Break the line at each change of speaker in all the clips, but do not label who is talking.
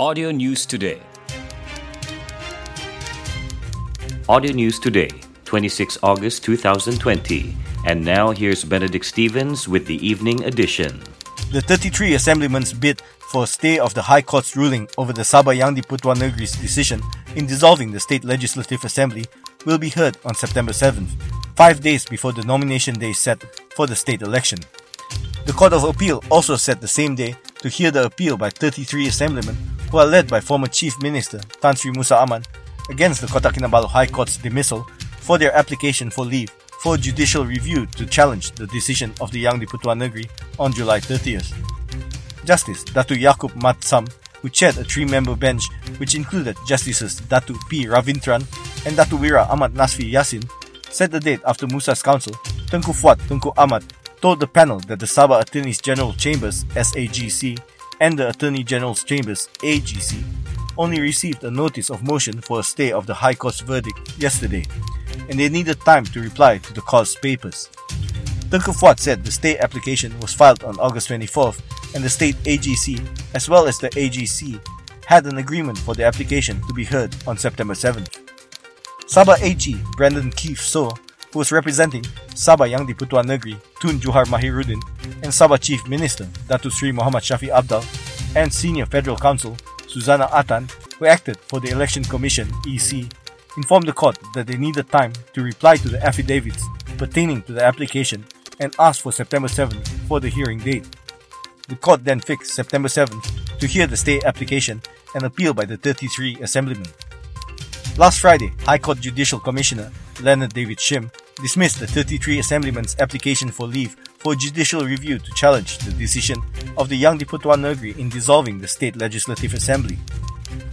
Audio News Today. Audio News Today, 26 August 2020. And now here's Benedict Stevens with the evening edition.
The 33 assemblymen's bid for a stay of the High Court's ruling over the Sabah Yang Negeri's decision in dissolving the State Legislative Assembly will be heard on September 7th, five days before the nomination day set for the state election. The Court of Appeal also set the same day to hear the appeal by 33 assemblymen who are led by former Chief Minister Tan Sri Musa Aman against the Kota Kinabalu High Court's dismissal for their application for leave for judicial review to challenge the decision of the Yang di Pertuan Negeri on July 30th. Justice Datu Yakub Mat Sam, who chaired a three-member bench which included Justices Datu P. Ravinthran and Datu Wira Ahmad Nasfi Yassin, set the date after Musa's counsel, Tengku Fuad Tengku Ahmad, told the panel that the Sabah Attorneys General Chambers SAGC and the Attorney General's Chambers AGC only received a notice of motion for a stay of the High Court's verdict yesterday, and they needed time to reply to the court's papers. Tengku Fuad said the stay application was filed on August 24th and the state AGC, as well as the AGC, had an agreement for the application to be heard on September 7th. Sabah AG Brendon Keith Soh who was representing Sabah Yang di Negeri Tun Juhar Mahiruddin and Sabah Chief Minister Datu Sri Muhammad Shafi Apdal and Senior Federal Counsel Susanna Atan, who acted for the Election Commission EC, informed the court that they needed time to reply to the affidavits pertaining to the application and asked for September 7th for the hearing date. The court then fixed September 7th to hear the stay application and appeal by the 33 assemblymen. Last Friday, High Court Judicial Commissioner Leonard David Shim dismissed the 33 assemblymen's application for leave for judicial review to challenge the decision of the Yang di Pertuan Negeri in dissolving the State Legislative Assembly.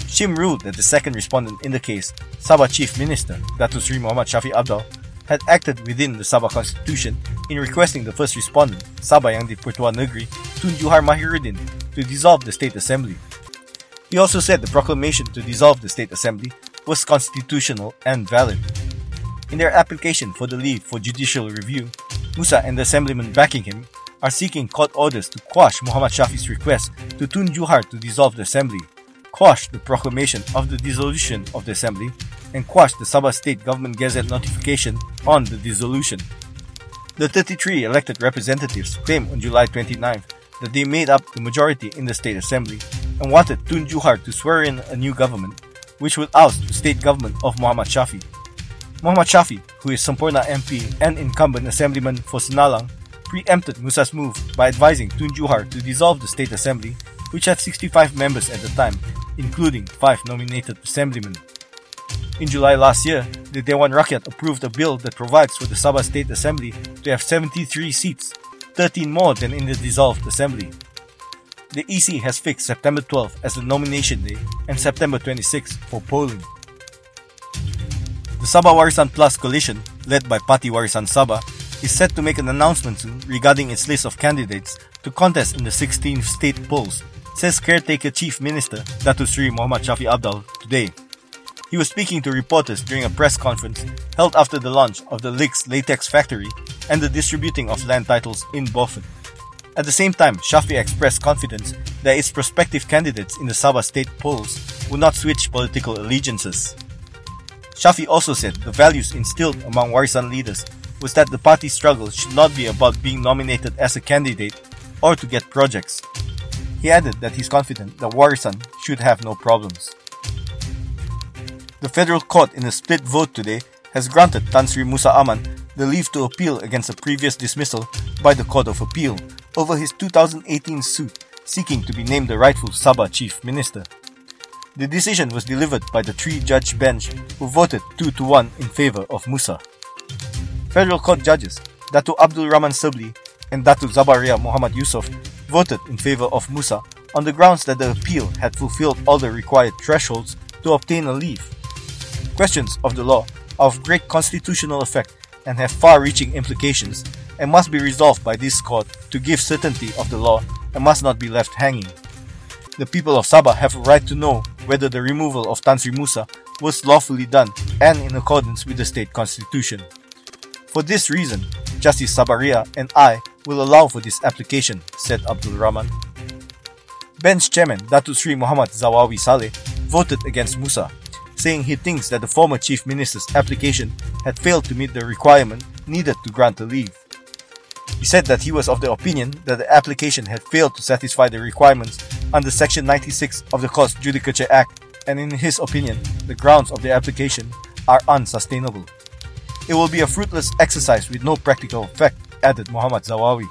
Shim ruled that the second respondent in the case, Sabah Chief Minister Datuk Sri Muhammad Shafi Abdul, had acted within the Sabah Constitution in requesting the first respondent, Sabah Yang di Pertuan Negeri Tun Juhar Mahiruddin, to dissolve the State Assembly. He also said the proclamation to dissolve the State Assembly was constitutional and valid. In their application for the leave for judicial review, Musa and the assemblymen backing him are seeking court orders to quash Muhammad Shafi's request to Tun Juhar to dissolve the assembly, quash the proclamation of the dissolution of the assembly, and quash the Sabah State Government Gazette notification on the dissolution. The 33 elected representatives claimed on July 29th that they made up the majority in the state assembly and wanted Tun Juhar to swear in a new government, which would oust the state government of Muhammad Shafi. Muhammad Shafi, who is Semporna MP and incumbent assemblyman for Senallang, preempted Musa's move by advising Tun Juhar to dissolve the state assembly, which had 65 members at the time, including 5 nominated assemblymen. In July last year, the Dewan Rakyat approved a bill that provides for the Sabah State Assembly to have 73 seats, 13 more than in the dissolved assembly. The EC has fixed September 12 as the nomination day and September 26 for polling. The Sabah Warisan Plus coalition, led by Parti Warisan Sabah, is set to make an announcement soon regarding its list of candidates to contest in the 16th state polls, says caretaker Chief Minister Datu Sri Muhammad Shafi Apdal today. He was speaking to reporters during a press conference held after the launch of the Lix Latex Factory and the distributing of land titles in Beaufort. At the same time, Shafi expressed confidence that its prospective candidates in the Sabah state polls would not switch political allegiances. Shafi also said the values instilled among Warisan leaders was that the party struggle should not be about being nominated as a candidate or to get projects. He added that he's confident that Warisan should have no problems. The federal court in a split vote today has granted Tan Sri Musa Aman the leave to appeal against a previous dismissal by the Court of Appeal over his 2018 suit seeking to be named the rightful Sabah Chief Minister. The decision was delivered by the three-judge bench who voted 2 to 1 in favor of Musa. Federal Court judges Datu Abdul Rahman Sebli and Datu Zabariah Muhammad Yusof voted in favor of Musa on the grounds that the appeal had fulfilled all the required thresholds to obtain a leave. Questions of the law are of great constitutional effect and have far-reaching implications and must be resolved by this court to give certainty of the law and must not be left hanging. The people of Sabah have a right to know whether the removal of Tan Sri Musa was lawfully done and in accordance with the state constitution. For this reason, Justice Zabariah and I will allow for this application, said Abdul Rahman. Bench Chairman Datu Sri Muhammad Zawawi Saleh voted against Musa, saying he thinks that the former Chief Minister's application had failed to meet the requirement needed to grant the leave. He said that he was of the opinion that the application had failed to satisfy the requirements under Section 96 of the Courts Judicature Act, and in his opinion, the grounds of the application are unsustainable. It will be a fruitless exercise with no practical effect, added Muhammad Zawawi.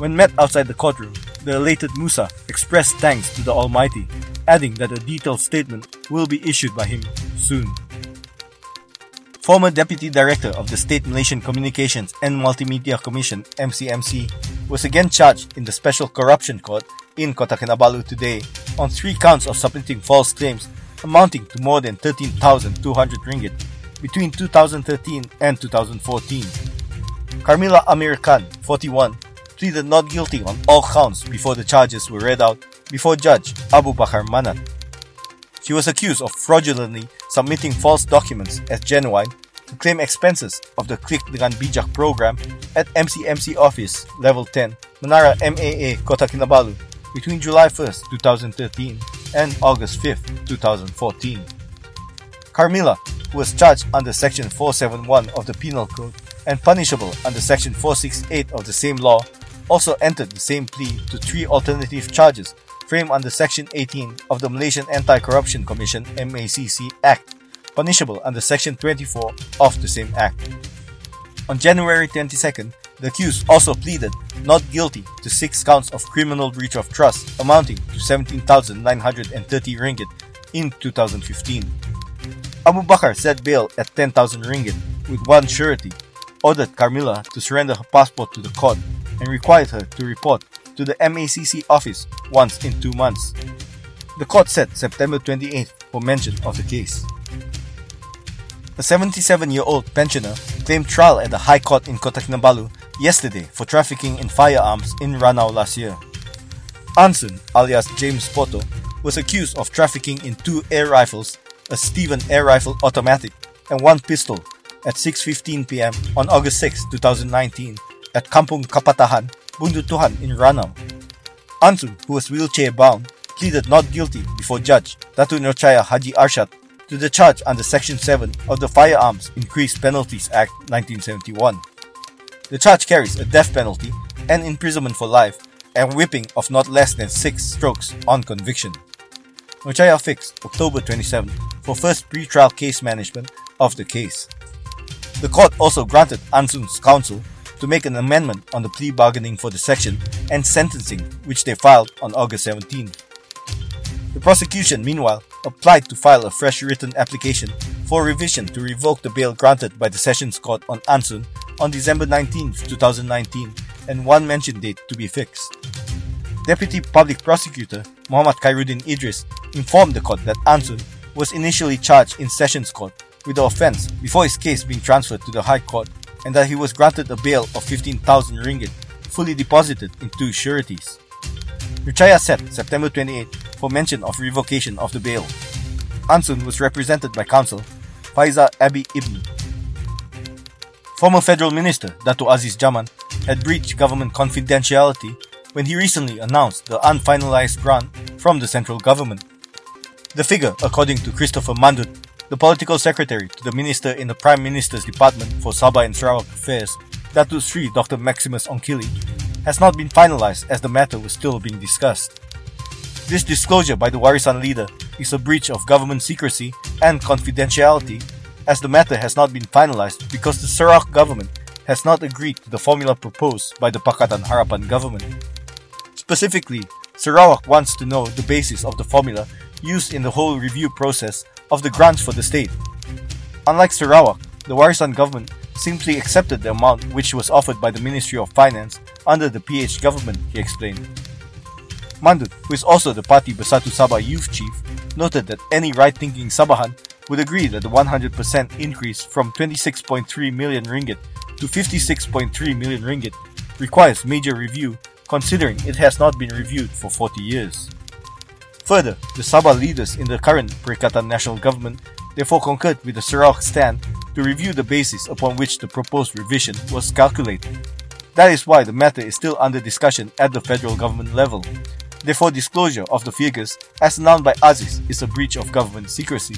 When met outside the courtroom, the elated Musa expressed thanks to the Almighty, adding that a detailed statement will be issued by him soon. Former Deputy Director of the State Malaysian Communications and Multimedia Commission MCMC was again charged in the Special Corruption Court in Kota Kinabalu today on three counts of submitting false claims amounting to more than 13,200 ringgit between 2013 and 2014. Carmila Amir Khan, 41, pleaded not guilty on all counts before the charges were read out before Judge Abu Bakar Manat. She was accused of fraudulently submitting false documents as genuine to claim expenses of the Klik Dengan Bijak program at MCMC Office Level 10, Menara MAA Kota Kinabalu between July 1, 2013 and August 5, 2014. Carmila, who was charged under Section 471 of the Penal Code and punishable under Section 468 of the same law, also entered the same plea to three alternative charges framed under Section 18 of the Malaysian Anti-Corruption Commission MACC Act, punishable under Section 24 of the same Act. On January 22nd, the accused also pleaded not guilty to six counts of criminal breach of trust amounting to 17,930 ringgit in 2015. Abu Bakar set bail at 10,000 ringgit with one surety, ordered Carmila to surrender her passport to the court, and required her to report to the MACC office once in two months. The court set September 28th for mention of the case. A 77 year old pensioner claimed trial at the High Court in Kota Kinabalu yesterday for trafficking in firearms in Ranau last year. Ansun, alias James Poto, was accused of trafficking in two air rifles, a Stephen air rifle automatic, and one pistol at 6.15 pm on August 6, 2019 at Kampung Kapatahan, Bundutuhan in Ranau. Ansun, who was wheelchair bound, pleaded not guilty before Judge Datu Nurchaya Haji Arshad to the charge under Section 7 of the Firearms Increased Penalties Act 1971. The charge carries a death penalty and imprisonment for life and whipping of not less than 6 strokes on conviction. Nurchaya fixed October 27 for first pre-trial case management of the case. The court also granted Ansun's counsel to make an amendment on the plea bargaining for the section and sentencing, which they filed on August 17. The prosecution, meanwhile, applied to file a fresh written application for revision to revoke the bail granted by the Sessions Court on Ansun on December 19, 2019, and one mention date to be fixed. Deputy Public Prosecutor Muhammad Khairuddin Idris informed the court that Ansun was initially charged in Sessions Court with the offence before his case being transferred to the High Court and that he was granted a bail of 15,000 ringgit fully deposited in two sureties. Nurchaya set September 28 for mention of revocation of the bail. Ansun was represented by counsel Faiza Abi Ibn. Former Federal Minister Dato Aziz Jamman had breached government confidentiality when he recently announced the unfinalized grant from the central government. The figure, according to Christopher Mandut, the political secretary to the minister in the Prime Minister's Department for Sabah and Sarawak Affairs, Datuk Sri Dr. Maximus Ongkili, has not been finalized as the matter was still being discussed. This disclosure by the Warisan leader is a breach of government secrecy and confidentiality as the matter has not been finalized because the Sarawak government has not agreed to the formula proposed by the Pakatan Harapan government. Specifically, Sarawak wants to know the basis of the formula used in the whole review process of the grants for the state. Unlike Sarawak, the Warisan government simply accepted the amount which was offered by the Ministry of Finance under the PH government, he explained. Mandut, who is also the Parti Bersatu Sabah youth chief, noted that any right-thinking Sabahan would agree that the 100% increase from 26.3 million ringgit to 56.3 million ringgit requires major review considering it has not been reviewed for 40 years. Further, the Sabah leaders in the current Perikatan National Government therefore concurred with the Sarawak stand to review the basis upon which the proposed revision was calculated. That is why the matter is still under discussion at the federal government level. Therefore, disclosure of the figures, as announced by Aziz, is a breach of government secrecy.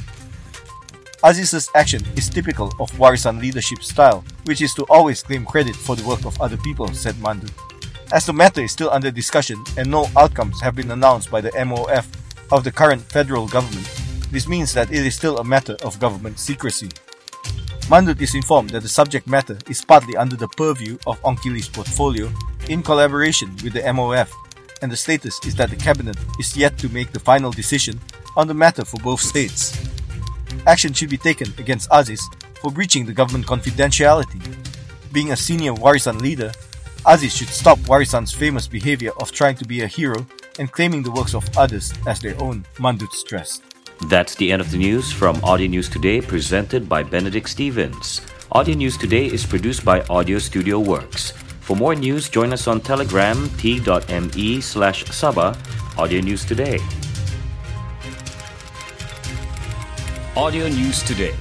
Aziz's action is typical of Warisan leadership style, which is to always claim credit for the work of other people, said Mandut. As the matter is still under discussion and no outcomes have been announced by the MOF of the current federal government, this means that it is still a matter of government secrecy. Mandut is informed that the subject matter is partly under the purview of Ongkili's portfolio in collaboration with the MOF, and the status is that the cabinet is yet to make the final decision on the matter for both states. Action should be taken against Aziz for breaching the government confidentiality. Being a senior Warisan leader, Aziz should stop Warisan's famous behavior of trying to be a hero and claiming the works of others as their own, Mandut stressed.
That's the end of the news from Audio News Today, presented by Benedict Stevens. Audio News Today is produced by Audio Studio Works. For more news, join us on Telegram t.me slash Sabah Audio News Today. Audio News Today